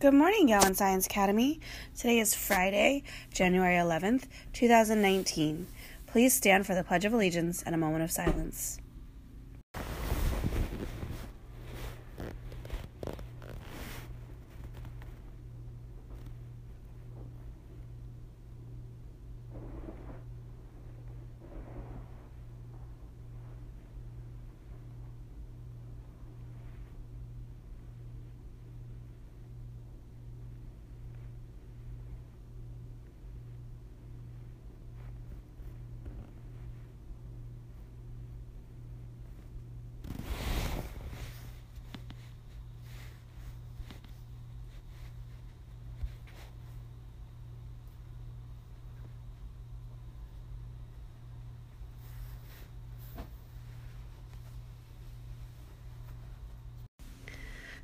Good morning, Gowan Science Academy. Today is Friday, January 11th, 2019. Please stand for the Pledge of Allegiance and a moment of silence.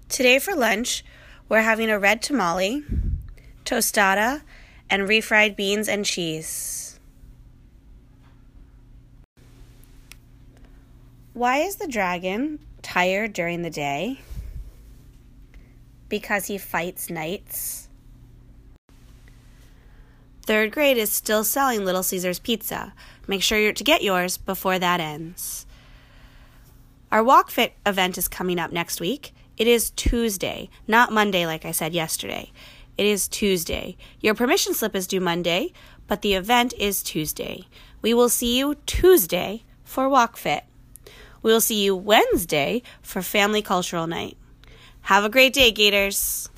Today for lunch, we're having a red tamale, tostada, and refried beans and cheese. Why is the dragon tired during the day? Because he fights knights. Third grade is still selling Little Caesars pizza. Make sure you're to get yours before that ends. Our Walk Fit event is coming up next week. It is Tuesday, not Monday, like I said yesterday. It is Tuesday. Your permission slip is due Monday, but the event is Tuesday. We will see you Tuesday for Walk Fit. We will see you Wednesday for Family Cultural Night. Have a great day, Gators.